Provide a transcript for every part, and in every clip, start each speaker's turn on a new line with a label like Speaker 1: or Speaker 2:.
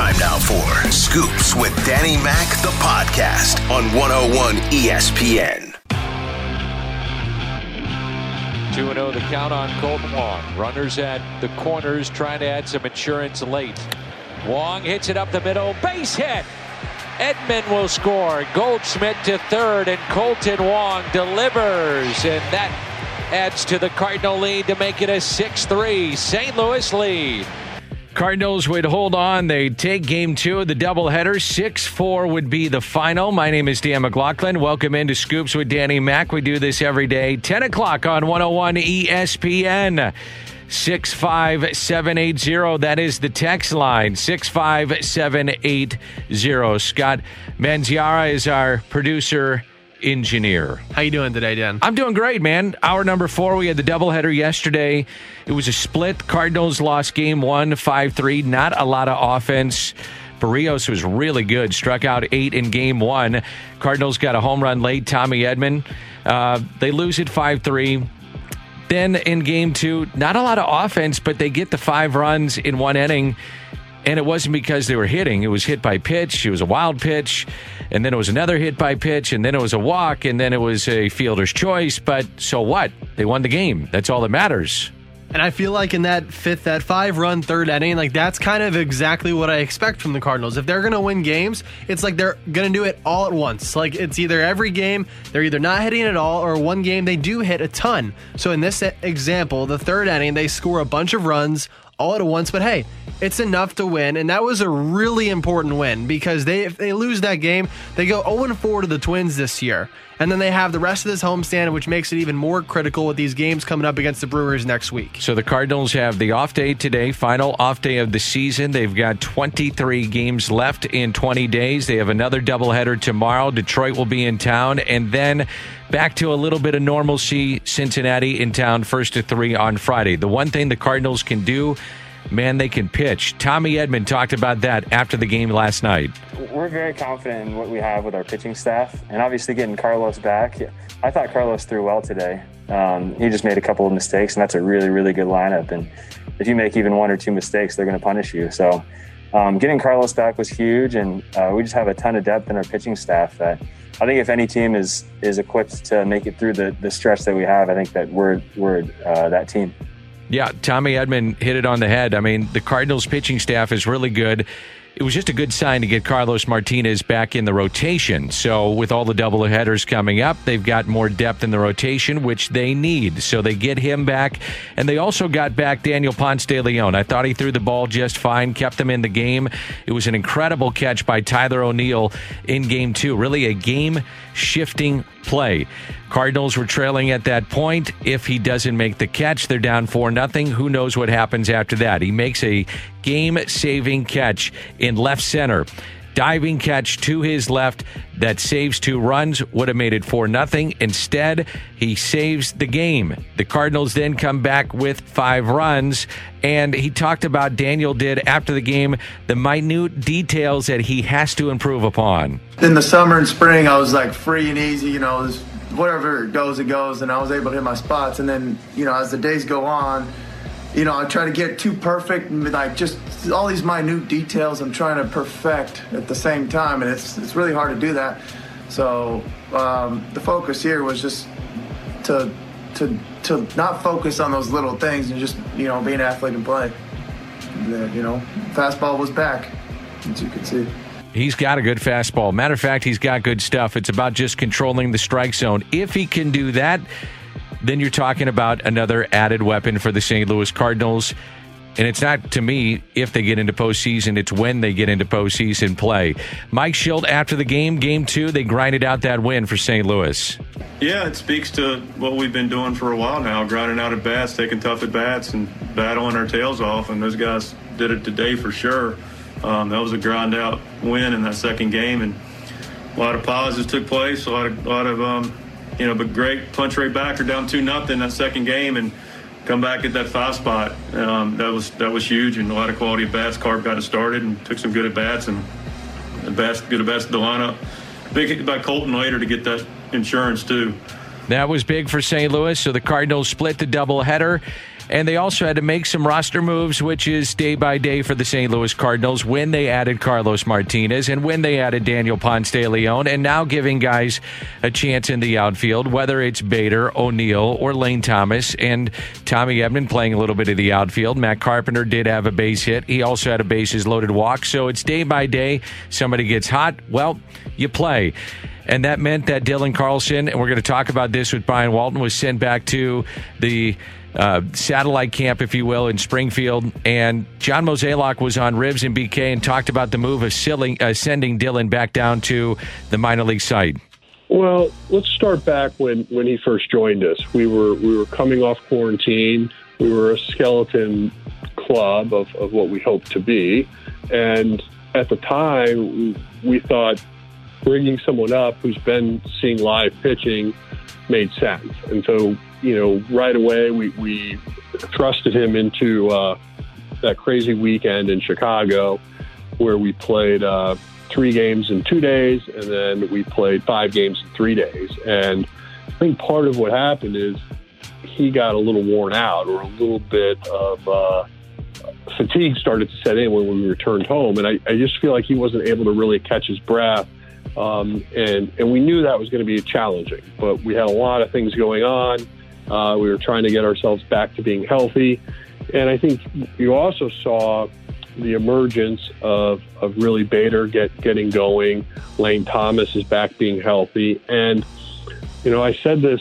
Speaker 1: Time now for Scoops with Danny Mac, the podcast on 101 ESPN.
Speaker 2: 2 0 the count on Kolten Wong. Runners at the corners trying to add some insurance late. Wong hits it up the middle. Base hit. Edman will score. Goldschmidt to third, and Kolten Wong delivers. And that adds to the Cardinal lead to make it a 6 3 St. Louis lead.
Speaker 3: Cardinals would hold on. They take game two of the doubleheader. 6 4 would be the final. My name is Dan McLaughlin. Welcome into Scoops with Danny Mac. We do this every day, 10 o'clock on 101 ESPN. 65780. That is the text line 65780. Scott Manziara is our producer engineer.
Speaker 4: How you doing today, Dan?
Speaker 3: I'm doing great, man. Hour number four, we had the doubleheader yesterday. It was a split. Cardinals lost game one, 5 3. Not a lot of offense. Berrios was really good, struck out eight in game one. Cardinals got a home run late. Tommy Edman. Uh, they lose it 5 3. Then in game two, not a lot of offense, but they get the five runs in one inning. And it wasn't because they were hitting. It was hit by pitch. It was a wild pitch. And then it was another hit by pitch. And then it was a walk. And then it was a fielder's choice. But so what? They won the game. That's all that matters.
Speaker 4: And I feel like in that fifth, that five run third inning, like that's kind of exactly what I expect from the Cardinals. If they're going to win games, it's like they're going to do it all at once. Like it's either every game, they're either not hitting at all, or one game they do hit a ton. So in this example, the third inning, they score a bunch of runs all at once. But hey, it's enough to win, and that was a really important win because they if they lose that game, they go 0 4 to the Twins this year. And then they have the rest of this homestand, which makes it even more critical with these games coming up against the Brewers next week.
Speaker 3: So the Cardinals have the off day today, final off day of the season. They've got 23 games left in 20 days. They have another doubleheader tomorrow. Detroit will be in town, and then back to a little bit of normalcy. Cincinnati in town, first to three on Friday. The one thing the Cardinals can do man, they can pitch. Tommy Edman talked about that after the game last night.
Speaker 5: We're very confident in what we have with our pitching staff, and obviously getting Carlos back. I thought Carlos threw well today. Um, he just made a couple of mistakes, and that's a really, really good lineup. And if you make even one or two mistakes, they're going to punish you. So um, getting Carlos back was huge, and uh, we just have a ton of depth in our pitching staff that. I think if any team is is equipped to make it through the, the stretch that we have, I think that we're we're uh, that team.
Speaker 3: Yeah, Tommy Edman hit it on the head. I mean, the Cardinals pitching staff is really good. It was just a good sign to get Carlos Martinez back in the rotation. So, with all the double headers coming up, they've got more depth in the rotation, which they need. So, they get him back. And they also got back Daniel Ponce de Leon. I thought he threw the ball just fine, kept them in the game. It was an incredible catch by Tyler O'Neill in game two. Really a game shifting play. Cardinals were trailing at that point. If he doesn't make the catch, they're down 4 nothing. Who knows what happens after that? He makes a game saving catch in left center. Diving catch to his left that saves two runs would have made it 4 nothing. Instead, he saves the game. The Cardinals then come back with five runs. And he talked about Daniel did after the game the minute details that he has to improve upon.
Speaker 6: In the summer and spring, I was like free and easy, you know, whatever goes, it goes, and I was able to hit my spots. And then, you know, as the days go on, you know, I try to get too perfect and like just all these minute details I'm trying to perfect at the same time, and it's it's really hard to do that. So um, the focus here was just to to to not focus on those little things and just you know be an athlete and play. You know, fastball was back, as you can see.
Speaker 3: He's got a good fastball. Matter of fact, he's got good stuff. It's about just controlling the strike zone. If he can do that, then you're talking about another added weapon for the St. Louis Cardinals. And it's not to me if they get into postseason, it's when they get into postseason play. Mike Shildt after the game, game two, they grinded out that win for St. Louis.
Speaker 7: Yeah, it speaks to what we've been doing for a while now, grinding out at bats, taking tough at bats, and battling our tails off. And those guys did it today for sure. Um, that was a grind out win in that second game, and a lot of pauses took place. A lot of, a lot of um, you know, but great punch right back. They're down two nothing in that second game, and come back at that five spot. Um, that was that was huge, and a lot of quality at bats. Carp got it started and took some good at bats, and the best good at bats the lineup. Big hit by Kolten later to get that insurance too.
Speaker 3: That was big for St. Louis. So the Cardinals split the doubleheader. And they also had to make some roster moves, which is day by day for the St. Louis Cardinals when they added Carlos Martinez and when they added Daniel Ponce de Leon, and now giving guys a chance in the outfield, whether it's Bader, O'Neill, or Lane Thomas. And Tommy Edman playing a little bit of the outfield. Matt Carpenter did have a base hit. He also had a bases loaded walk. So it's day by day. Somebody gets hot. Well, you play. And that meant that Dylan Carlson, and we're going to talk about this with Brian Walton, was sent back to the uh, satellite camp, if you will, in Springfield. And John Mozeliak was on Ribs and BK and talked about the move of uh, sending Dylan back down to the minor league site.
Speaker 8: Well, let's start back when, when he first joined us. We were we were coming off quarantine. We were a skeleton club of, of what we hoped to be, and at the time we thought bringing someone up who's been seeing live pitching made sense. And so, you know, right away we, we thrusted him into uh, that crazy weekend in Chicago where we played uh, three games in two days and then we played five games in three days. And I think part of what happened is he got a little worn out or a little bit of uh, fatigue started to set in when we returned home. And I, I just feel like he wasn't able to really catch his breath um, and, and we knew that was going to be challenging, but we had a lot of things going on. Uh, we were trying to get ourselves back to being healthy. And I think you also saw the emergence of, of really Bader get, getting going. Lane Thomas is back being healthy. And, you know, I said this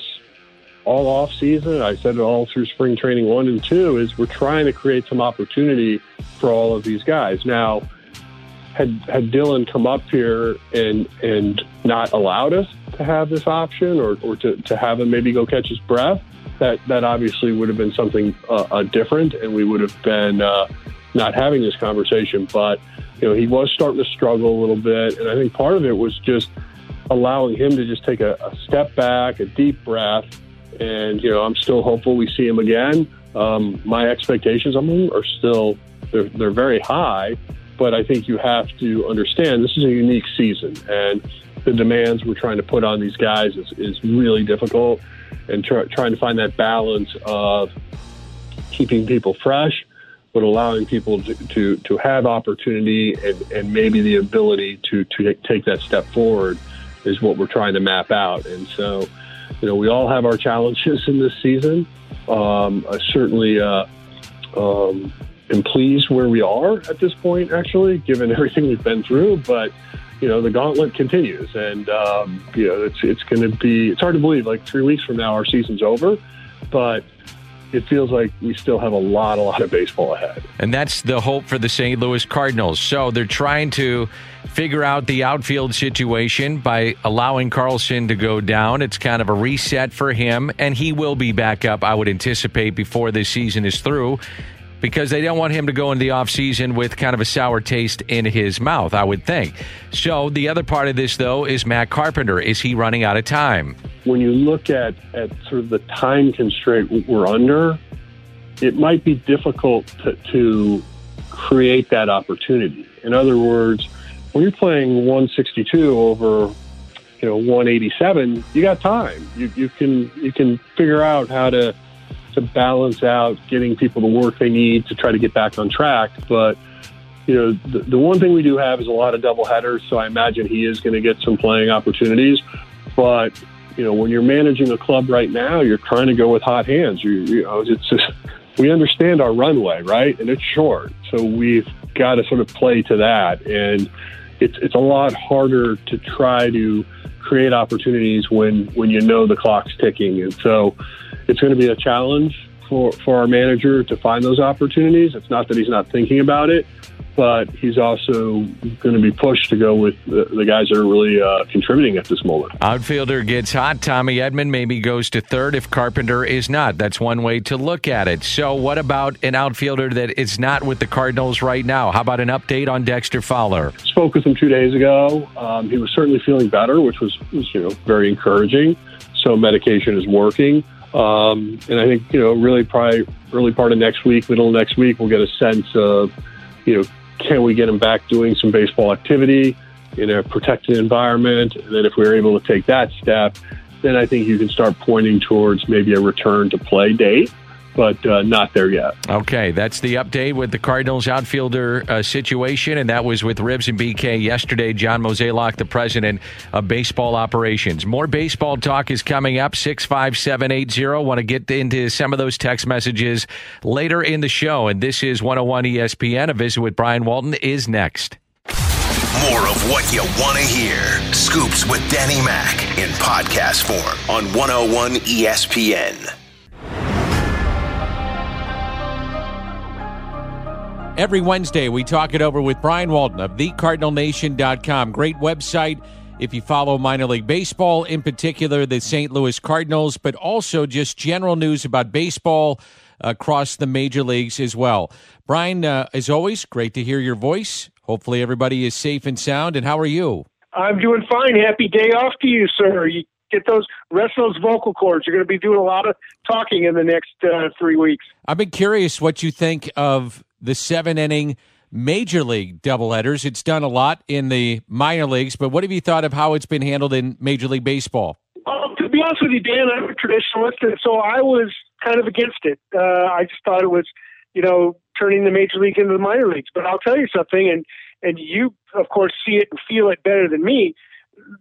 Speaker 8: all off season. I said it all through spring training one and two is we're trying to create some opportunity for all of these guys. Now, had had Dylan come up here and and not allowed us to have this option or, or to, to have him maybe go catch his breath, that that obviously would have been something uh, uh, different, and we would have been uh, not having this conversation. But you know, he was starting to struggle a little bit, and I think part of it was just allowing him to just take a, a step back, a deep breath, and you know, I'm still hopeful we see him again. Um, my expectations on him are still they're, they're very high but I think you have to understand this is a unique season, and the demands we're trying to put on these guys is, is really difficult. And try, trying to find that balance of keeping people fresh, but allowing people to, to, to have opportunity and, and maybe the ability to, to take that step forward is what we're trying to map out. And so, you know, we all have our challenges in this season. Um, certainly, uh, um, am pleased where we are at this point, actually, given everything we've been through. But you know, the gauntlet continues, and um, you know, it's it's going to be. It's hard to believe. Like three weeks from now, our season's over, but it feels like we still have a lot, a lot of baseball ahead.
Speaker 3: And that's the hope for the St. Louis Cardinals. So they're trying to figure out the outfield situation by allowing Carlson to go down. It's kind of a reset for him, and he will be back up, I would anticipate, before this season is through because they don't want him to go into the offseason with kind of a sour taste in his mouth, I would think. So the other part of this, though, is Matt Carpenter. Is he running out of time?
Speaker 8: When you look at, at sort of the time constraint we're under, it might be difficult to, to create that opportunity. In other words, when you're playing 162 over you know 187 you got time you, you can you can figure out how to to balance out getting people the work they need to try to get back on track. But you know, the, the one thing we do have is a lot of double headers, so I imagine he is going to get some playing opportunities. But you know, when you're managing a club right now, you're trying to go with hot hands. You, you know, it's just we understand our runway, right, and it's short, so we've got to sort of play to that, and it's it's a lot harder to try to create opportunities when when you know the clock's ticking, and so it's going to be a challenge for, for our manager to find those opportunities. It's not that he's not thinking about it, but he's also going to be pushed to go with the, the guys that are really uh, contributing at this moment.
Speaker 3: Outfielder gets hot. Tommy Edman maybe goes to third if Carpenter is not. That's one way to look at it. So, what about an outfielder that is not with the Cardinals right now? How about an update on Dexter Fowler?
Speaker 8: Spoke with him two days ago. Um, he was certainly feeling better, which was, was you know very encouraging. So medication is working. Um, and I think, you know, really probably early part of next week, middle of next week, we'll get a sense of, you know, can we get them back doing some baseball activity in a protected environment? And then if we're able to take that step, then I think you can start pointing towards maybe a return to play date. But uh, not there yet.
Speaker 3: Okay, that's the update with the Cardinals outfielder uh, situation, and that was with Ribs and BK yesterday. John Mozeliak, the president of baseball operations. More baseball talk is coming up. Six five seven eight zero. Want to get into some of those text messages later in the show, and this is 101 ESPN. A visit with Brian Walton is next.
Speaker 1: More of what you want to hear. Scoops with Danny Mac in podcast form on 101 ESPN.
Speaker 2: Every Wednesday, we talk it over with Brian Walton of thecardinalnation.com. Great website if you follow minor league baseball, in particular the St. Louis Cardinals, but also just general news about baseball across the major leagues as well. Brian, uh, as always, great to hear your voice. Hopefully, everybody is safe and sound. And how are you?
Speaker 9: I'm doing fine. Happy day off to you, sir. You get those rest those vocal cords. You're going to be doing a lot of talking in the next uh, three weeks.
Speaker 2: I've been curious what you think of the seven inning major league doubleheaders. It's done a lot in the minor leagues, but what have you thought of how it's been handled in Major League Baseball?
Speaker 9: Um, to be honest with you, Dan, I'm a traditionalist, and so I was kind of against it. Uh, I just thought it was, you know, turning the major league into the minor leagues. But I'll tell you something, and and you, of course, see it and feel it better than me.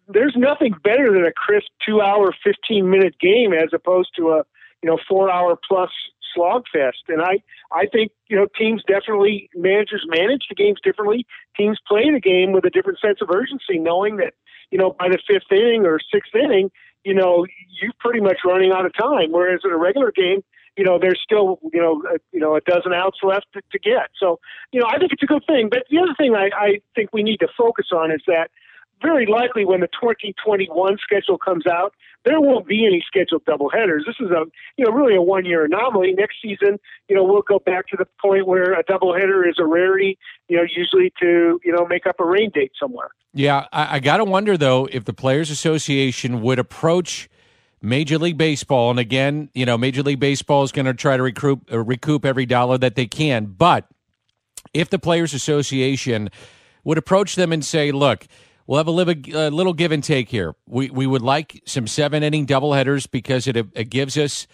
Speaker 9: There's nothing better than a crisp two-hour, 15-minute game as opposed to a, you know, four-hour plus slogfest. And I, I think, you know, teams definitely, managers manage the games differently. Teams play the game with a different sense of urgency, knowing that, you know, by the fifth inning or sixth inning, you know, you're pretty much running out of time. Whereas in a regular game, you know, there's still, you know, a, you know, a dozen outs left to, to get. So, you know, I think it's a good thing. But the other thing I, I think we need to focus on is that very likely when the 2021 schedule comes out, there won't be any scheduled doubleheaders. This is a you know really a one year anomaly. Next season, you know, we'll go back to the point where a doubleheader is a rarity. You know, usually to you know make up a rain date somewhere.
Speaker 2: Yeah, I, I got to wonder though if the Players Association would approach. Major League Baseball, and again, you know, Major League Baseball is going to try to uh, recoup every dollar that they can. But if the Players Association would approach them and say, "Look, we'll have a little, a little give and take here. We we would like some seven inning doubleheaders because it, it gives us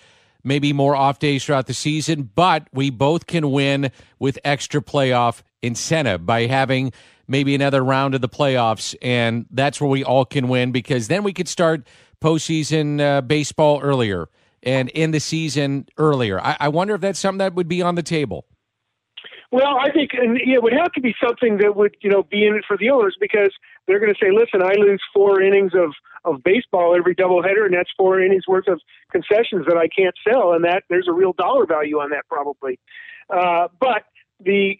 Speaker 2: maybe more off days throughout the season, but we both can win with extra playoff incentive by having maybe another round of the playoffs, and that's where we all can win because then we could start postseason uh, baseball earlier and end the season earlier. I, I wonder if that's something that would be on the table.
Speaker 9: Well, I think and it would have to be something that would, you know, be in it for the owners because they're going to say, listen, I lose four innings of, of baseball every doubleheader, and that's four innings worth of concessions that I can't sell, and that there's a real dollar value on that probably. Uh, but the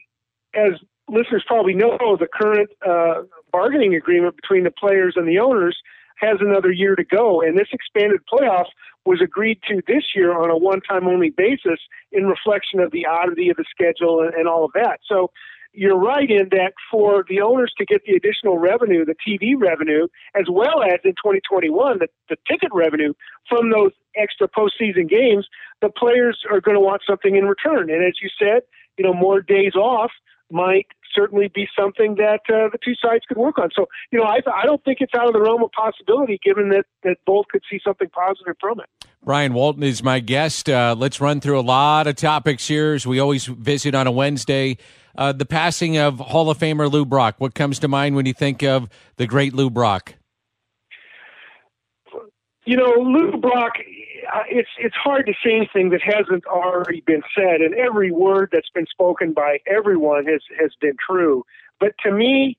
Speaker 9: as listeners probably know, the current uh, bargaining agreement between the players and the owners has another year to go, and this expanded playoff was agreed to this year on a one-time only basis in reflection of the oddity of the schedule and, and all of that. So you're right in that for the owners to get the additional revenue, the TV revenue, as well as in 2021, the, the ticket revenue from those extra postseason games, the players are going to want something in return. And as you said, you know, more days off might certainly be something that uh, the two sides could work on. So, you know, I, I don't think it's out of the realm of possibility given that, that both could see something positive from it.
Speaker 2: Brian Walton is my guest. Uh, let's run through a lot of topics here as we always visit on a Wednesday. Uh, the passing of Hall of Famer Lou Brock. What comes to mind when you think of the great Lou Brock?
Speaker 9: You know, Lou Brock. It's it's hard to say anything that hasn't already been said, and every word that's been spoken by everyone has has been true. But to me,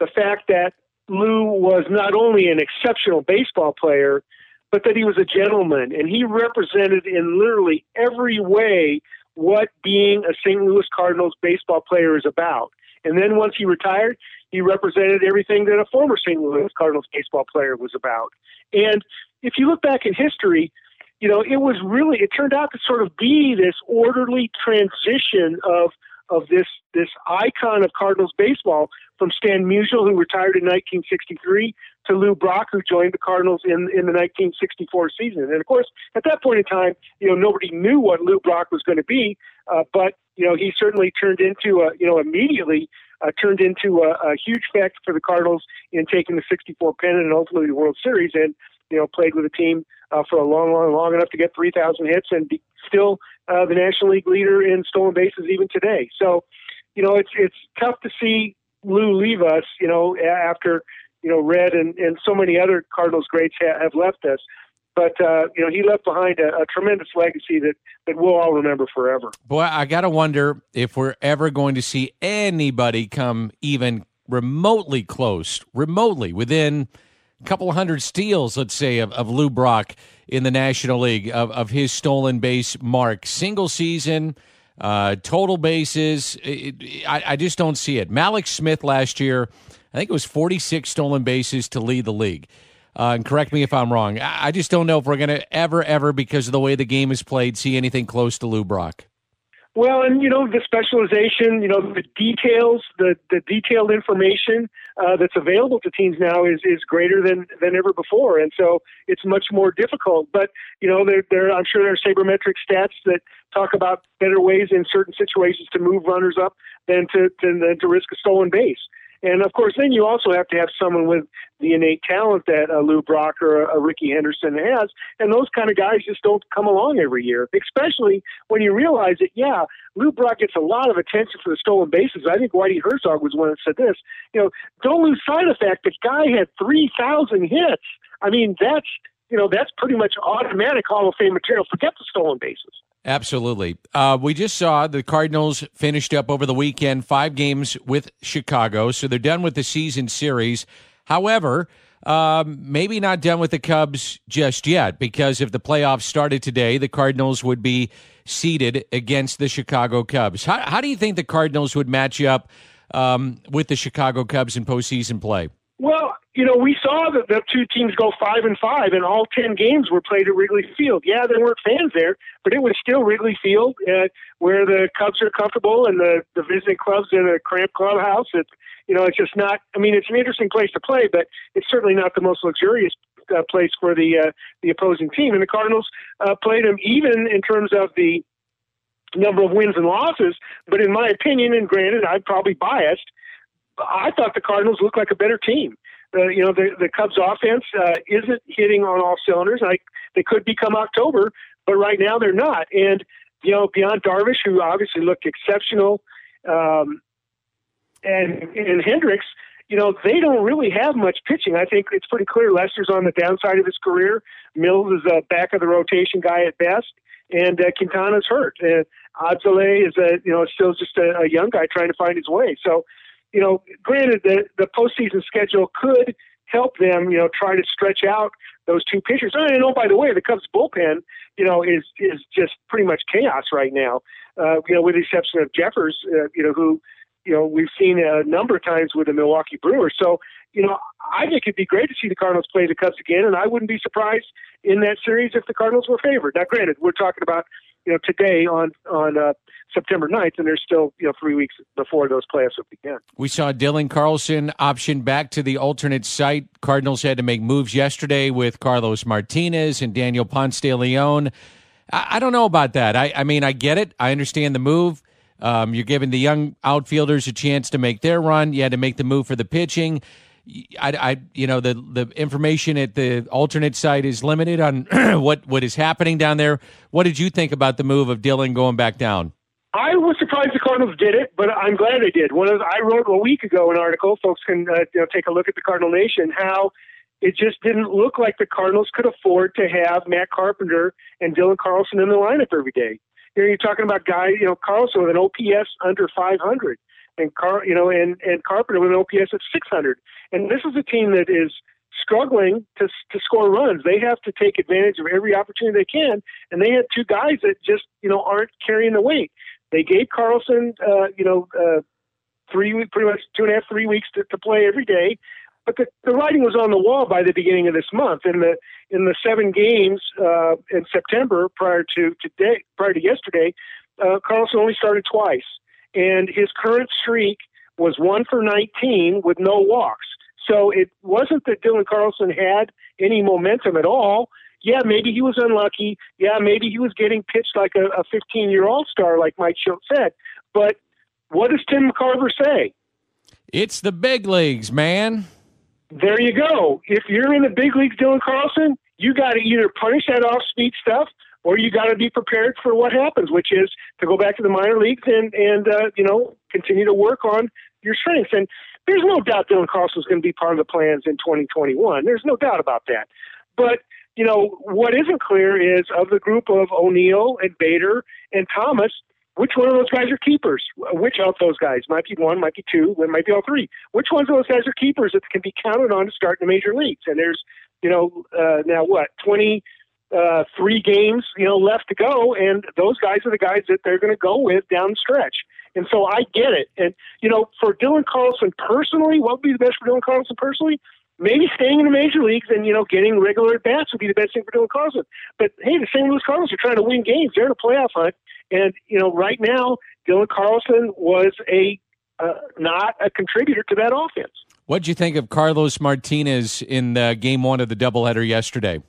Speaker 9: the fact that Lou was not only an exceptional baseball player, but that he was a gentleman and he represented in literally every way what being a St. Louis Cardinals baseball player is about. And then once he retired, he represented everything that a former St. Louis Cardinals baseball player was about. And if you look back in history, you know, it was really, it turned out to sort of be this orderly transition of of this this icon of Cardinals baseball from Stan Musial, who retired in 1963, to Lou Brock, who joined the Cardinals in in the 1964 season. And of course, at that point in time, you know nobody knew what Lou Brock was going to be, uh, but you know he certainly turned into a you know immediately uh, turned into a, a huge factor for the Cardinals in taking the 64 pennant and ultimately the World Series. And you know, played with a team uh, for a long, long, long enough to get 3,000 hits and be still uh, the National League leader in stolen bases even today. So, you know, it's it's tough to see Lou leave us. You know, after you know Red and and so many other Cardinals greats ha- have left us but uh, you know he left behind a, a, tremendous legacy that that we'll all remember forever.
Speaker 2: Boy, I got to wonder if we're ever going to see anybody come even remotely close, remotely within a couple hundred steals, let's say, of, of Lou Brock in the National League of, of his stolen base mark, single season. Uh, total bases, it, it, I, I just don't see it. Mallex Smith last year, I think it was 46 stolen bases to lead the league. Uh, and correct me if I'm wrong. I just don't know if we're going to ever, ever, because of the way the game is played, see anything close to Lou Brock.
Speaker 9: Well, and you know the specialization, you know the details, the the detailed information uh, that's available to teams now is is greater than than ever before, and so it's much more difficult. But you know, there, there I'm sure there are sabermetric stats that talk about better ways in certain situations to move runners up than to, to than to risk a stolen base. And of course, then you also have to have someone with the innate talent that a Lou Brock or uh, a, a Rickey Henderson has. And those kind of guys just don't come along every year, especially when you realize that, yeah, Lou Brock gets a lot of attention for the stolen bases. I think Whitey Herzog was one that said this. You know, don't lose sight of the fact the guy had 3,000 hits. I mean, that's, you know, that's pretty much automatic Hall of Fame material. Forget the stolen bases.
Speaker 2: Absolutely. Uh, we just saw the Cardinals finished up over the weekend five games with Chicago, so they're done with the season series. However, um, maybe not done with the Cubs just yet because if the playoffs started today, the Cardinals would be seeded against the Chicago Cubs. How, how do you think the Cardinals would match up um, with the Chicago Cubs in postseason play?
Speaker 9: Well, you know, we saw that the two teams go five and five, and all ten games were played at Wrigley Field. Yeah, there weren't fans there, but it was still Wrigley Field, uh, where the Cubs are comfortable and the the visiting clubs in a cramped clubhouse. It, you know, it's just not. I mean, it's an interesting place to play, but it's certainly not the most luxurious uh, place for the uh, the opposing team. And the Cardinals uh, played them even in terms of the number of wins and losses. But in my opinion, and granted, I'm probably biased I thought the Cardinals looked like a better team. Uh, you know, the, the Cubs offense uh, isn't hitting on all cylinders. Like they could become October, but right now they're not. And you know, beyond Darvish, who obviously looked exceptional, um, and and Hendricks, you know, they don't really have much pitching. I think it's pretty clear Lester's on the downside of his career. Mills is a back of the rotation guy at best, and uh, Quintana's hurt. And Alzolay is a you know still just a, a young guy trying to find his way. So you know, granted, the the postseason schedule could help them, you know, try to stretch out those two pitchers. And oh, by the way, the Cubs bullpen, you know, is is just pretty much chaos right now. Uh, you know, with the exception of Jeffress, uh, you know, who, you know, we've seen a number of times with the Milwaukee Brewers. So, you know, I think it'd be great to see the Cardinals play the Cubs again, and I wouldn't be surprised in that series if the Cardinals were favored. Now, granted, we're talking about you know today on on uh, September 9th, and there's still you know three weeks before those playoffs begin.
Speaker 2: We saw Dylan Carlson option back to the alternate site. Cardinals had to make moves yesterday with Carlos Martinez and Daniel Ponce de Leon. I, I don't know about that. I, I mean, I get it. I understand the move. Um, you're giving the young outfielders a chance to make their run. You had to make the move for the pitching. I, I, you know, the the information at the alternate site is limited on what what is happening down there. What did you think about the move of Dylan going back down?
Speaker 9: I was surprised the Cardinals did it, but I'm glad they did. One of the, I wrote a week ago an article. Folks can uh, you know, take a look at the Cardinal Nation. How it just didn't look like the Cardinals could afford to have Matt Carpenter and Dylan Carlson in the lineup every day. You know, you're talking about guys, you know, Carlson with an OPS under 500, and Car, you know, and and Carpenter with an OPS of 600. And this is a team that is struggling to to score runs. They have to take advantage of every opportunity they can, and they had two guys that just you know aren't carrying the weight. They gave Carlson, uh, you know, uh, three pretty much two and a half, three weeks to, to play every day. But the, the writing was on the wall by the beginning of this month. In the in the seven games uh, in September prior to today, prior to yesterday, uh, Carlson only started twice, and his current streak was one for 19 with no walks. So it wasn't that Dylan Carlson had any momentum at all yeah, maybe he was unlucky. Yeah, maybe he was getting pitched like a, a 15 year old star, like Mike Shildt said. But what does Tim McCarver say?
Speaker 3: It's the big leagues, man.
Speaker 9: There you go. If you're in the big leagues, Dylan Carlson, you got to either punish that off speed stuff or you got to be prepared for what happens, which is to go back to the minor leagues and and uh, you know continue to work on your strengths. And there's no doubt Dylan Carlson is going to be part of the plans in 2021. There's no doubt about that. But you know what isn't clear is of the group of O'Neill and Bader and Thomas, which one of those guys are keepers? Which of those guys? Might be one, might be two, it might be all three. Which ones of those guys are keepers that can be counted on to start in the major leagues? And there's, you know, uh, now what, 20, uh, three games, you know, left to go, and those guys are the guys that they're going to go with down the stretch. And so I get it. And you know, for Dylan Carlson personally, what would be the best for Dylan Carlson personally? Maybe staying in the major leagues and you know getting regular at bats would be the best thing for Dylan Carlson. But hey, the St. Louis Cardinals are trying to win games; they're in a playoff hunt, and you know, right now Dylan Carlson was a uh, not a contributor to that offense.
Speaker 3: What'd you think of Carlos Martinez in the game one of the doubleheader yesterday?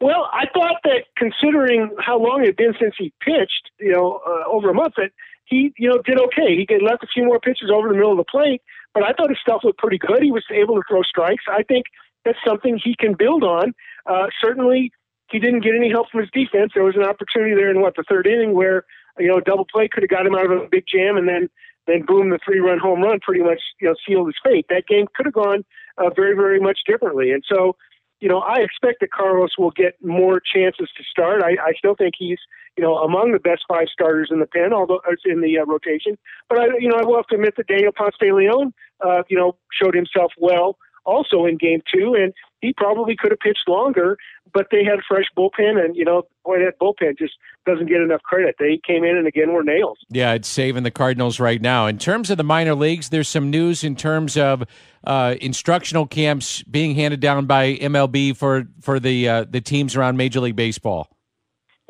Speaker 9: Well, I thought that considering how long it had been since he pitched, you know, uh, over a month, that he, you know, did okay. He left a few more pitches over the middle of the plate, but I thought his stuff looked pretty good. He was able to throw strikes. I think that's something he can build on. Uh, certainly, he didn't get any help from his defense. There was an opportunity there in what the third inning where you know double play could have got him out of a big jam, and then then boom, the three run home run pretty much you know sealed his fate. That game could have gone uh, very very much differently, and so you know, I expect that Carlos will get more chances to start. I, I still think he's, you know, among the best five starters in the pen, although it's in the uh, rotation. But I, you know, I will have to admit that Daniel Ponce de Leon, uh, you know, showed himself well also in game two, and he probably could have pitched longer, but they had a fresh bullpen, and you know, boy, that bullpen just doesn't get enough credit. They came in and again were nails.
Speaker 3: Yeah, it's saving the Cardinals right now. In terms of the minor leagues, there's some news in terms of uh, instructional camps being handed down by MLB for for the uh, the teams around Major League Baseball.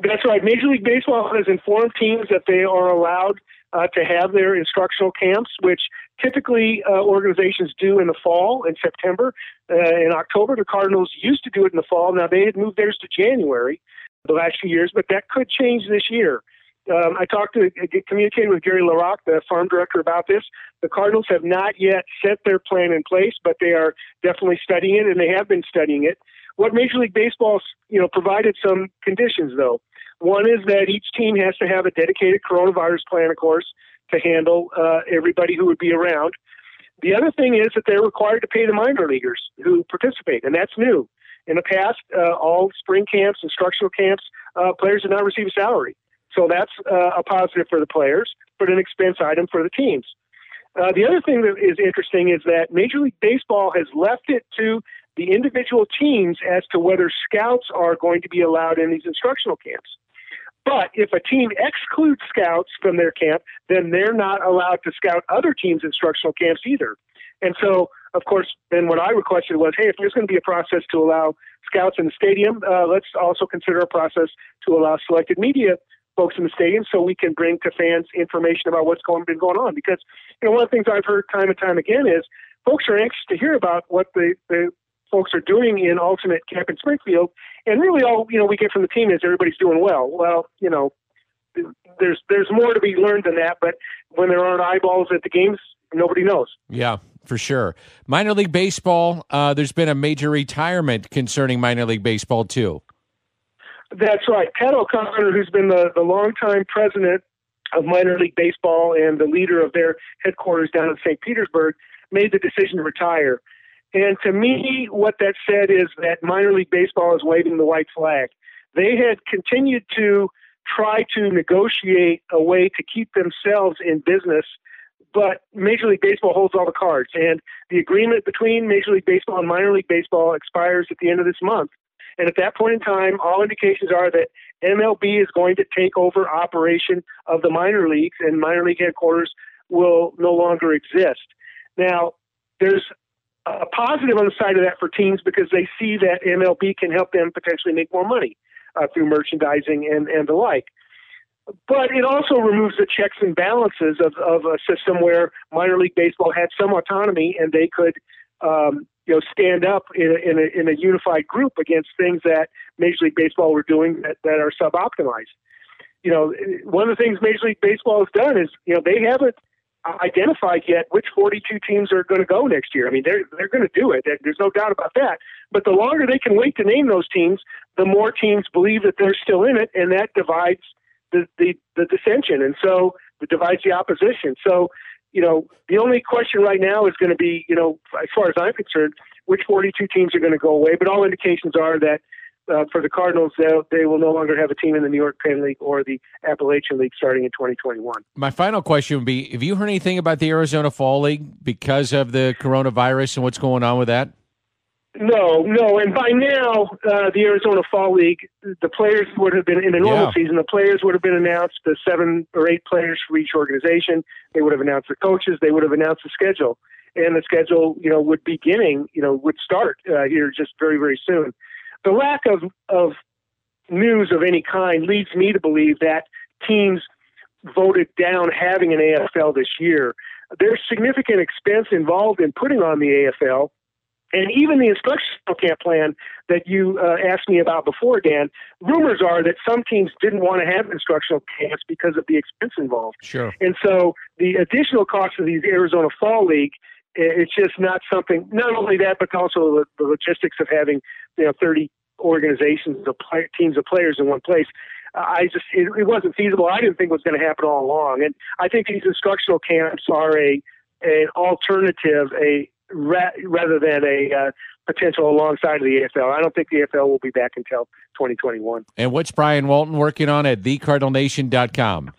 Speaker 9: That's right. Major League Baseball has informed teams that they are allowed uh, to have their instructional camps, which typically uh, organizations do in the fall, in September, uh, in October. The Cardinals used to do it in the fall. Now they had moved theirs to January the last few years, but that could change this year. Um, I talked to, communicated with Gary LaRocque, the farm director, about this. The Cardinals have not yet set their plan in place, but they are definitely studying it, and they have been studying it. What Major League Baseball, you know, provided some conditions though. One is that each team has to have a dedicated coronavirus plan, of course, to handle uh, everybody who would be around. The other thing is that they're required to pay the minor leaguers who participate, and that's new. In the past, uh, all spring camps, instructional camps, uh, players did not receive a salary. So that's uh, a positive for the players, but an expense item for the teams. Uh, the other thing that is interesting is that Major League Baseball has left it to the individual teams as to whether scouts are going to be allowed in these instructional camps. But if a team excludes scouts from their camp, then they're not allowed to scout other teams' instructional camps either. And so, of course, then what I requested was, hey, if there's going to be a process to allow scouts in the stadium, uh, let's also consider a process to allow selected media folks in the stadium so we can bring to fans information about what's going been going on. Because you know, one of the things I've heard time and time again is folks are anxious to hear about what the, the folks are doing in alternate camp in Springfield, and really all you know we get from the team is everybody's doing well. Well, you know, there's there's more to be learned than that, but when there aren't eyeballs at the games, nobody knows.
Speaker 3: Yeah, for sure. Minor league baseball. Uh, there's been a major retirement concerning minor league baseball too.
Speaker 9: That's right. Pat O'Connor, who's been the, the longtime president of minor league baseball and the leader of their headquarters down in St. Petersburg, made the decision to retire. And to me, what that said is that minor league baseball is waving the white flag. They had continued to try to negotiate a way to keep themselves in business, but Major League Baseball holds all the cards. And the agreement between Major League Baseball and minor league baseball expires at the end of this month. And at that point in time, all indications are that MLB is going to take over operation of the minor leagues, and minor league headquarters will no longer exist. Now, there's a positive on the side of that for teams because they see that MLB can help them potentially make more money uh, through merchandising and, and the like. But it also removes the checks and balances of, of a system where minor league baseball had some autonomy and they could, um, you know, stand up in a, in a, in a unified group against things that Major League Baseball were doing that, that are suboptimized. You know, one of the things Major League Baseball has done is, you know, they haven't identified yet which 42 teams are going to go next year. I mean, they're they're going to do it. There's no doubt about that. But the longer they can wait to name those teams, the more teams believe that they're still in it, and that divides the the, the dissension, and so it divides the opposition. So, you know, the only question right now is going to be, you know, as far as I'm concerned, which 42 teams are going to go away. But all indications are that uh, for the Cardinals, they will no longer have a team in the New York Penn League or the Appalachian League starting in 2021.
Speaker 2: My final question would be Have you heard anything about the Arizona Fall League because of the coronavirus and what's going on with that?
Speaker 9: No, no. And by now, uh, the Arizona Fall League, the players would have been in a normal yeah. season. The players would have been announced, the seven or eight players for each organization. They would have announced the coaches. They would have announced the schedule, and the schedule, you know, would beginning, you know, would start uh, here just very, very soon the lack of, of news of any kind leads me to believe that teams voted down having an AFL this year. There's significant expense involved in putting on the AFL. And even the instructional camp plan that you uh, asked me about before, Dan, rumors are that some teams didn't want to have instructional camps because of the expense involved.
Speaker 2: Sure.
Speaker 9: And so the additional cost of these Arizona Fall League, it's just not something, not only that, but also the, logistics of having you know 30 organizations play, teams of players in one place. I just it, it wasn't feasible. I didn't think it was going to happen all along, and I think these instructional camps are a an alternative, a ra- rather than a uh, potential alongside of the AFL. I don't think the AFL will be back until 2021.
Speaker 2: And what's Brian Walton working on at thecardinalnation.com?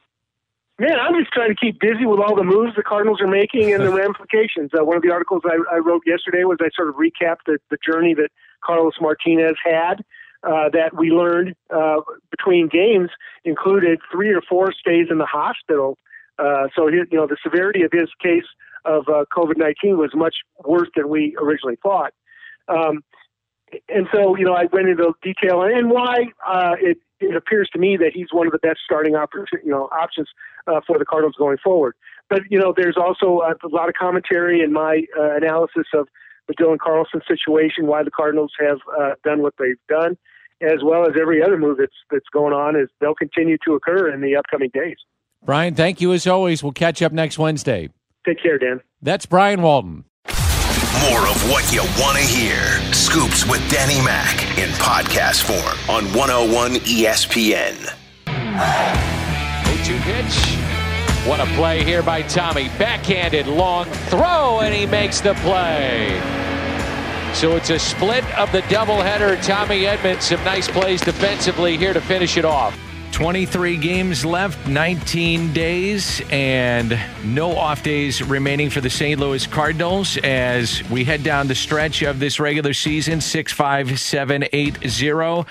Speaker 9: Man, I'm just trying to keep busy with all the moves the Cardinals are making and the ramifications. Uh, one of the articles I, I wrote yesterday was I sort of recapped the, the journey that Carlos Martinez had. Uh, that we learned uh, between games included three or four stays in the hospital. Uh, so, his, you know, the severity of his case of uh, COVID 19 was much worse than we originally thought. Um, and so, you know, I went into detail and why uh, it, it appears to me that he's one of the best starting you know, options uh, for the Cardinals going forward. But, you know, there's also a, a lot of commentary in my analysis of the Dylan Carlson situation, why the Cardinals have uh, done what they've done, as well as every other move that's that's going on. Is they'll continue to occur in the upcoming days.
Speaker 2: Brian, thank you as always. We'll catch up next Wednesday.
Speaker 9: Take care, Dan.
Speaker 2: That's Brian Walton.
Speaker 1: More of what you want to hear. Scoops with Danny Mac in podcast form on 101 ESPN.
Speaker 2: 2 pitch. What a play here by Tommy. Backhanded long throw, and he makes the play. So it's a split of the doubleheader. Tommy Edman, some nice plays defensively here to finish it off.
Speaker 3: 23 games left, 19 days, and no off days remaining for the St. Louis Cardinals as we head down the stretch of this regular season 65780.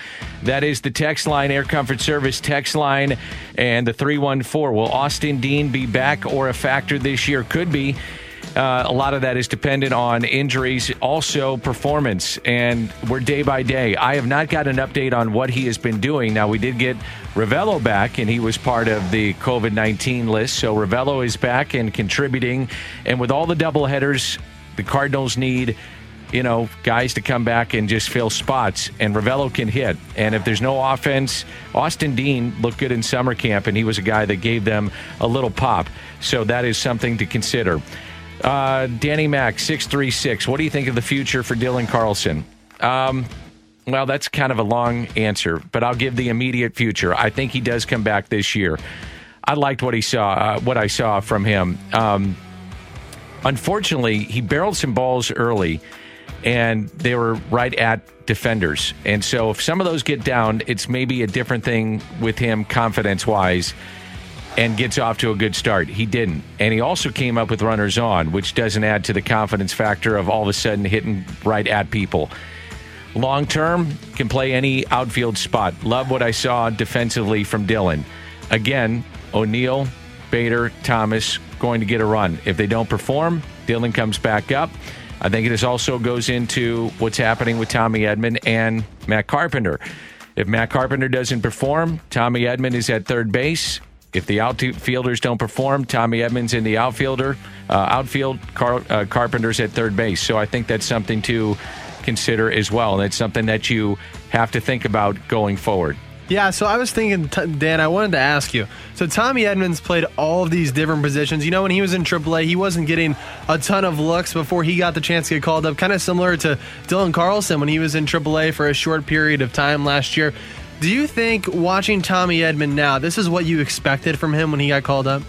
Speaker 3: That is the text line, Air Comfort Service text line, and the 314. Will Austin Dean be back or a factor this year? Could be. Uh, a lot of that is dependent on injuries, also performance, and we're day by day. I have not got an update on what he has been doing. Now, we did get Ravelo back, and he was part of the COVID 19 list. So Ravelo is back and contributing. And with all the doubleheaders, the Cardinals need you know, guys to come back and just fill spots. And Ravelo can hit. And if there's no offense, Austin Dean looked good in summer camp, and he was a guy that gave them a little pop. So that is something to consider. Uh, Danny Mac, 636. What do you think of the future for Dylan Carlson? Um, well, that's kind of a long answer, but I'll give the immediate future. I think he does come back this year. I liked what he saw, uh, what I saw from him. Um, unfortunately, he barreled some balls early, and they were right at defenders. And so, if some of those get down, it's maybe a different thing with him confidence wise and gets off to a good start. He didn't. And he also came up with runners on, which doesn't add to the confidence factor of all of a sudden hitting right at people. Long term, can play any outfield spot. Love what I saw defensively from Dylan. Again, O'Neill, Bader, Thomas going to get a run. If they don't perform, Dylan comes back up. I think this also goes into what's happening with Tommy Edman and Matt Carpenter. If Matt Carpenter doesn't perform, Tommy Edman is at third base. If the outfielders don't perform, Tommy Edman's in the outfielder, uh, outfield, Car- uh, Carpenter's at third base. So I think that's something to consider as well. And it's something that you have to think about going forward.
Speaker 4: Yeah, so I was thinking, Dan, I wanted to ask you. So Tommy Edman's played all of these different positions. You know, when he was in AAA, he wasn't getting a ton of looks before he got the chance to get called up, kind of similar to Dylan Carlson when he was in AAA for a short period of time last year. Do you think watching Tommy Edman now, this is what you expected from him when he got called up?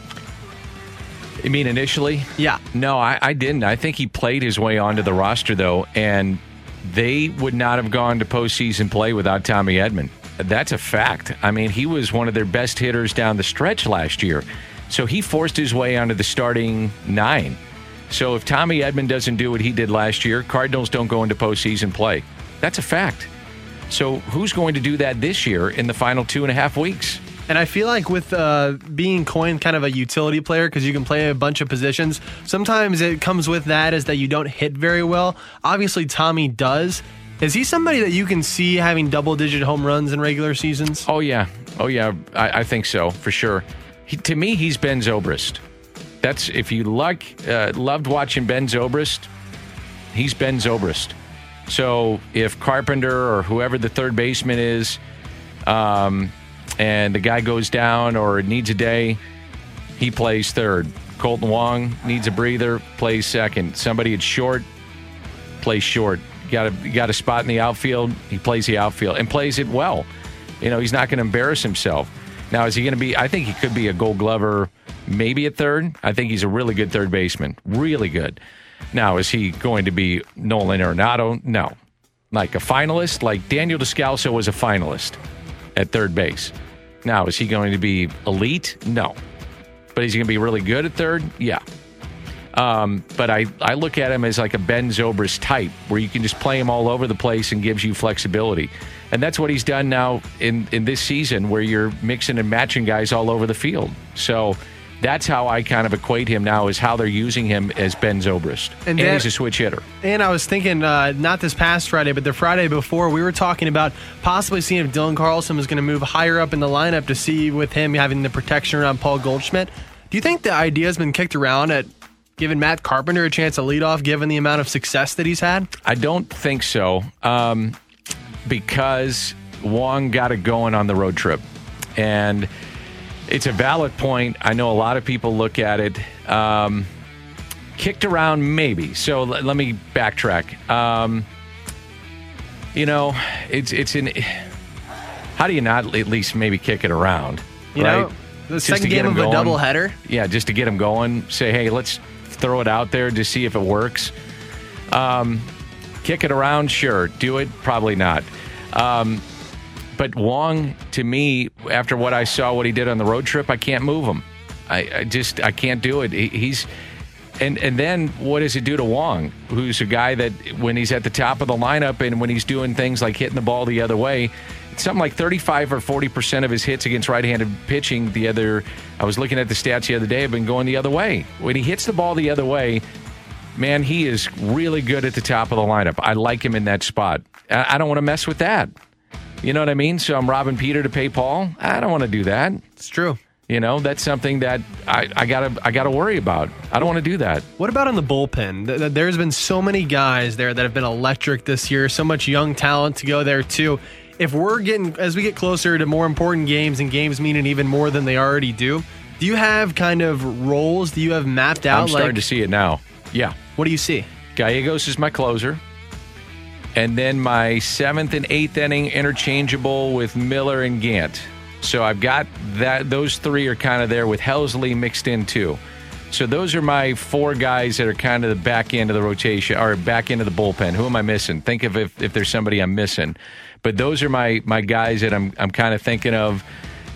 Speaker 3: You mean initially?
Speaker 4: Yeah.
Speaker 3: No, I, I didn't. I think he played his way onto the roster, though, and they would not have gone to postseason play without Tommy Edman. That's a fact. I mean, he was one of their best hitters down the stretch last year. So he forced his way onto the starting nine. So if Tommy Edman doesn't do what he did last year, Cardinals don't go into postseason play. That's a fact. So who's going to do that this year in the final two and a half weeks?
Speaker 4: And I feel like with uh, being coined kind of a utility player because you can play a bunch of positions, sometimes it comes with that is that you don't hit very well. Obviously, Tommy does. Is he somebody that you can see having double digit home runs in regular seasons?
Speaker 3: Oh, yeah. Oh, yeah. I, I think so, for sure. He, to me, he's Ben Zobrist. That's, if you like, uh, loved watching Ben Zobrist, he's Ben Zobrist. So if Carpenter or whoever the third baseman is, um, and the guy goes down or needs a day, he plays third. Kolten Wong needs a breather, plays second. Somebody at short, plays short. Got a got a spot in the outfield, he plays the outfield and plays it well. You know, he's not going to embarrass himself. Now, is he going to be? I think he could be a Gold Glover, maybe at third. I think he's a really good third baseman, really good. Now, is he going to be Nolan Arenado? No. Like a finalist, like Daniel Descalso was a finalist at third base. Now, is he going to be elite? No. But is he going to be really good at third? Yeah. Um, but I, I look at him as like a Ben Zobrist type, where you can just play him all over the place and gives you flexibility. And that's what he's done now in, in this season, where you're mixing and matching guys all over the field. So that's how I kind of equate him now, is how they're using him as Ben Zobrist. And, and he's a switch hitter.
Speaker 4: And I was thinking, uh, not this past Friday, but the Friday before, we were talking about possibly seeing if Dylan Carlson was going to move higher up in the lineup to see with him having the protection around Paul Goldschmidt. Do you think the idea has been kicked around at giving Matt Carpenter a chance to lead off, given the amount of success that he's had?
Speaker 3: I don't think so, um, because Wong got it going on the road trip, and it's a valid point. I know a lot of people look at it. Um, kicked around, maybe. So let, let me backtrack. Um, you know, it's it's in. How do you not at least maybe kick it around?
Speaker 4: You
Speaker 3: right?
Speaker 4: know, the just second game of going. a doubleheader.
Speaker 3: Yeah, just to get them going. Say, hey, let's throw it out there to see if it works. Um, kick it around, sure. Do it, probably not. Um, but Wong, to me, after what I saw, what he did on the road trip, I can't move him. I, I just I can't do it. He, he's and and then what does it do to Wong, who's a guy that when he's at the top of the lineup and when he's doing things like hitting the ball the other way, something like 35 or 40 percent of his hits against right-handed pitching. The other, I was looking at the stats the other day, have been going the other way. When he hits the ball the other way, man, he is really good at the top of the lineup. I like him in that spot. I don't want to mess with that. You know what I mean? So I'm robbing Peter to pay Paul. I don't want to do that.
Speaker 4: It's true.
Speaker 3: You know, that's something that I, I, gotta I gotta worry about. I don't want to do that.
Speaker 4: What about in the bullpen? There's been so many guys there that have been electric this year. So much young talent to go there too. If we're getting as we get closer to more important games and games meaning even more than they already do, do you have kind of roles? Do you have mapped out?
Speaker 3: I'm starting
Speaker 4: like,
Speaker 3: to see it now. Yeah.
Speaker 4: What do you see?
Speaker 3: Gallegos is my closer. And then my seventh and eighth inning interchangeable with Miller and Gant. So I've got that. Those three are kind of there with Helsley mixed in too. So those are my four guys that are kind of the back end of the rotation or back end of the bullpen. Who am I missing? Think of if, if there's somebody I'm missing. But those are my my guys that I'm I'm kind of thinking of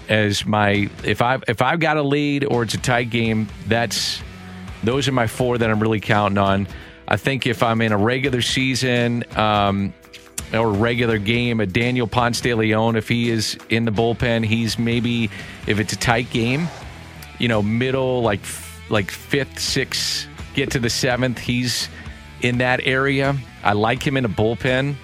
Speaker 3: as my if I if I've got a lead or it's a tight game. That's those are my four that I'm really counting on. I think if I'm in a regular season um, or regular game, a Daniel Ponce de Leon, if he is in the bullpen, he's maybe if it's a tight game, you know, middle like like fifth, sixth, get to the seventh. He's in that area. I like him in a bullpen.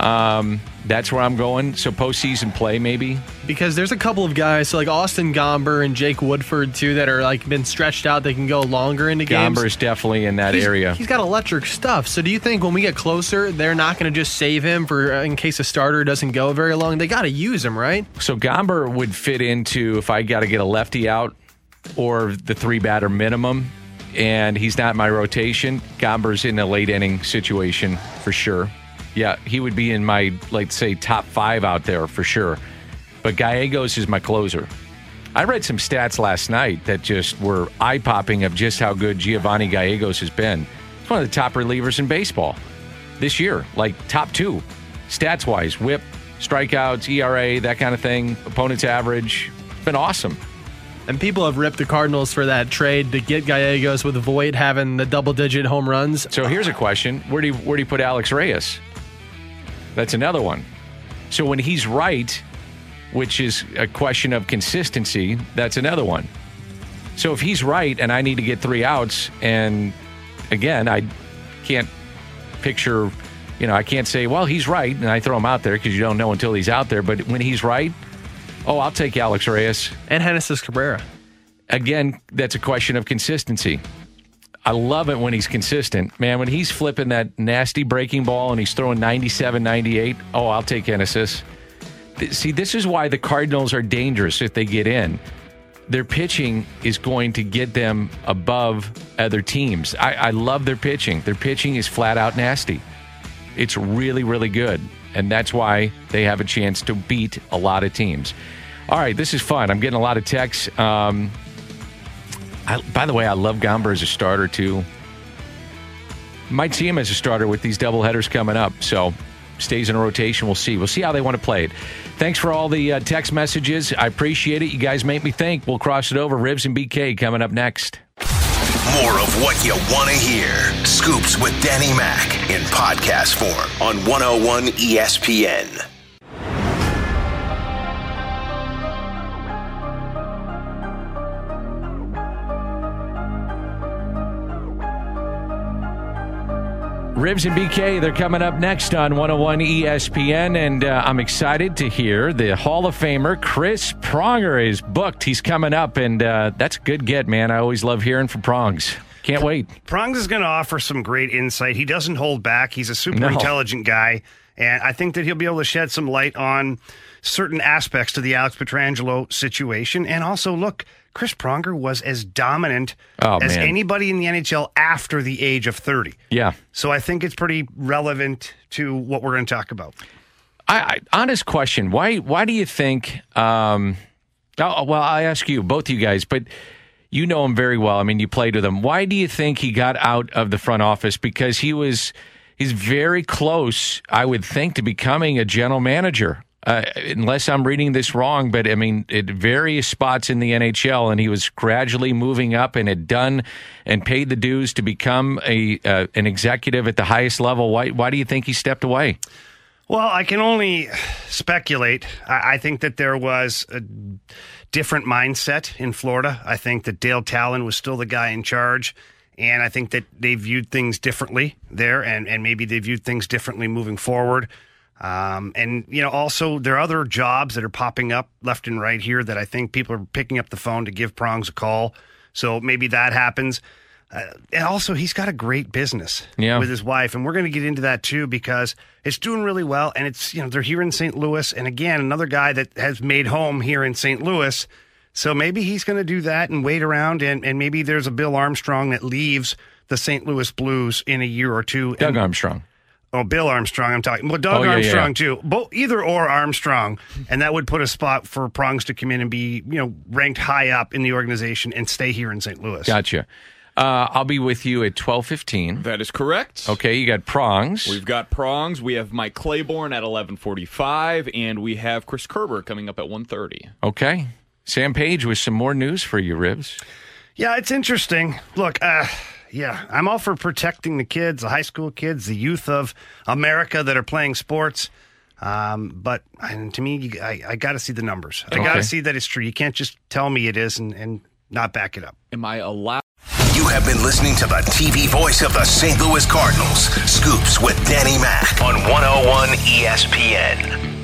Speaker 3: Um, That's where I'm going. So postseason play, maybe.
Speaker 4: because there's a couple of guys, so like Austin Gomber and Jake Woodford too, that are like been stretched out. They can go longer into games.
Speaker 3: Gomber's definitely in that
Speaker 4: He's-
Speaker 3: area.
Speaker 4: He's got electric stuff. So do you think when we get closer, they're not going to just save him for uh, in case a starter doesn't go very long? They got to use him, right?
Speaker 3: So Gomber would fit into if I got to get a lefty out or the three batter minimum, and he's not in my rotation. Gomber's in a late inning situation for sure. Yeah, he would be in my like say top five out there for sure. But Gallegos is my closer. I read some stats last night that just were eye popping of just how good Giovanni Gallegos has been. He's one of the top relievers in baseball this year, like top two, stats wise, whip, strikeouts, ERA, that kind of thing, opponent's average. It's been awesome.
Speaker 4: And people have ripped the Cardinals for that trade to get Gallegos with Voit having the double digit home runs.
Speaker 3: So here's a question: Where do you, where do you put Alex Reyes? That's another one. So when he's right, which is a question of consistency, that's another one. So if he's right and I need to get three outs, and again, I can't picture, you know, I can't say, well, he's right, and I throw him out there because you don't know until he's out there. But when he's right, oh, I'll take Alex Reyes.
Speaker 4: And Genesis Cabrera.
Speaker 3: Again, that's a question of consistency. I love it when he's consistent. Man, when he's flipping that nasty breaking ball and he's throwing 97, 98, oh, I'll take Genesis. Th- See, this is why the Cardinals are dangerous if they get in. Their pitching is going to get them above other teams. I, I love their pitching. Their pitching is flat out nasty. It's really, really good. And that's why they have a chance to beat a lot of teams. All right, this is fun. I'm getting a lot of texts. Um, I, by the way, I love Gomber as a starter too. Might see him as a starter with these double headers coming up. So stays in a rotation. We'll see. We'll see how they want to play it. Thanks for all the uh, text messages. I appreciate it. You guys make me think. We'll cross it over. Ribs and BK coming up next.
Speaker 1: More of what you want to hear. Scoops with Danny Mac in podcast form on 101 ESPN.
Speaker 3: Ribs and BK, they're coming up next on 101 ESPN, and uh, I'm excited to hear the Hall of Famer Chris Pronger is booked. He's coming up, and uh, that's a good get, man. I always love hearing from Prongs. Can't wait.
Speaker 10: Prongs is going to offer some great insight. He doesn't hold back. He's a super
Speaker 3: No.
Speaker 10: intelligent guy, and I think that he'll be able to shed some light on certain aspects to the Alex Pietrangelo situation. And also, look, Chris Pronger was as dominant
Speaker 3: Oh,
Speaker 10: as
Speaker 3: man.
Speaker 10: anybody in the NHL after the age of 30.
Speaker 3: Yeah.
Speaker 10: So I think it's pretty relevant to what we're going to talk about.
Speaker 3: I, I honest question. Why why do you think um oh, well I ask you both you guys but you know him very well. I mean you played with him. Why do you think he got out of the front office because he was he's very close I would think to becoming a general manager. Uh, unless I'm reading this wrong, but I mean, at various spots in the NHL, and he was gradually moving up and had done and paid the dues to become a uh, an executive at the highest level. Why why do you think he stepped away?
Speaker 10: Well, I can only speculate. I, I think that there was a different mindset in Florida. I think that Dale Tallon was still the guy in charge. And I think that they viewed things differently there, and, and maybe they viewed things differently moving forward. Um, and, you know, also there are other jobs that are popping up left and right here that I think people are picking up the phone to give Prongs a call. So maybe that happens. Uh, and also, he's got a great business
Speaker 3: Yeah.
Speaker 10: with his wife, and we're going to get into that too because it's doing really well. And it's you know they're here in St. Louis, and again, another guy that has made home here in St. Louis. So maybe he's going to do that and wait around, and, and maybe there's a Bill Armstrong that leaves the St. Louis Blues in a year or two.
Speaker 3: Doug
Speaker 10: and,
Speaker 3: Armstrong.
Speaker 10: Oh, Bill Armstrong. I'm talking. Well, Doug
Speaker 3: Oh, yeah, yeah,
Speaker 10: Armstrong
Speaker 3: yeah.
Speaker 10: too. Both either or Armstrong, and that would put a spot for Prongs to come in and be you know ranked high up in the organization and stay here in St. Louis.
Speaker 3: Gotcha. Uh, I'll be with you at twelve fifteen.
Speaker 11: That is correct.
Speaker 3: Okay, you got prongs.
Speaker 11: We've got prongs. We have Mike Claiborne at 11:45, and we have Chris Kerber coming up at 1:30.
Speaker 3: Okay, Sam Page with some more news for you, Ribs.
Speaker 10: Yeah, it's interesting. Look, uh, yeah, I'm all for protecting the kids, the high school kids, the youth of America that are playing sports. Um, but and to me, I, I got to see the numbers. I got to see that it's true. You can't just tell me it is and, and not back it up.
Speaker 11: Am I allowed?
Speaker 1: You have been listening to the TV voice of the St. Louis Cardinals, Scoops with Danny Mac on 101 ESPN.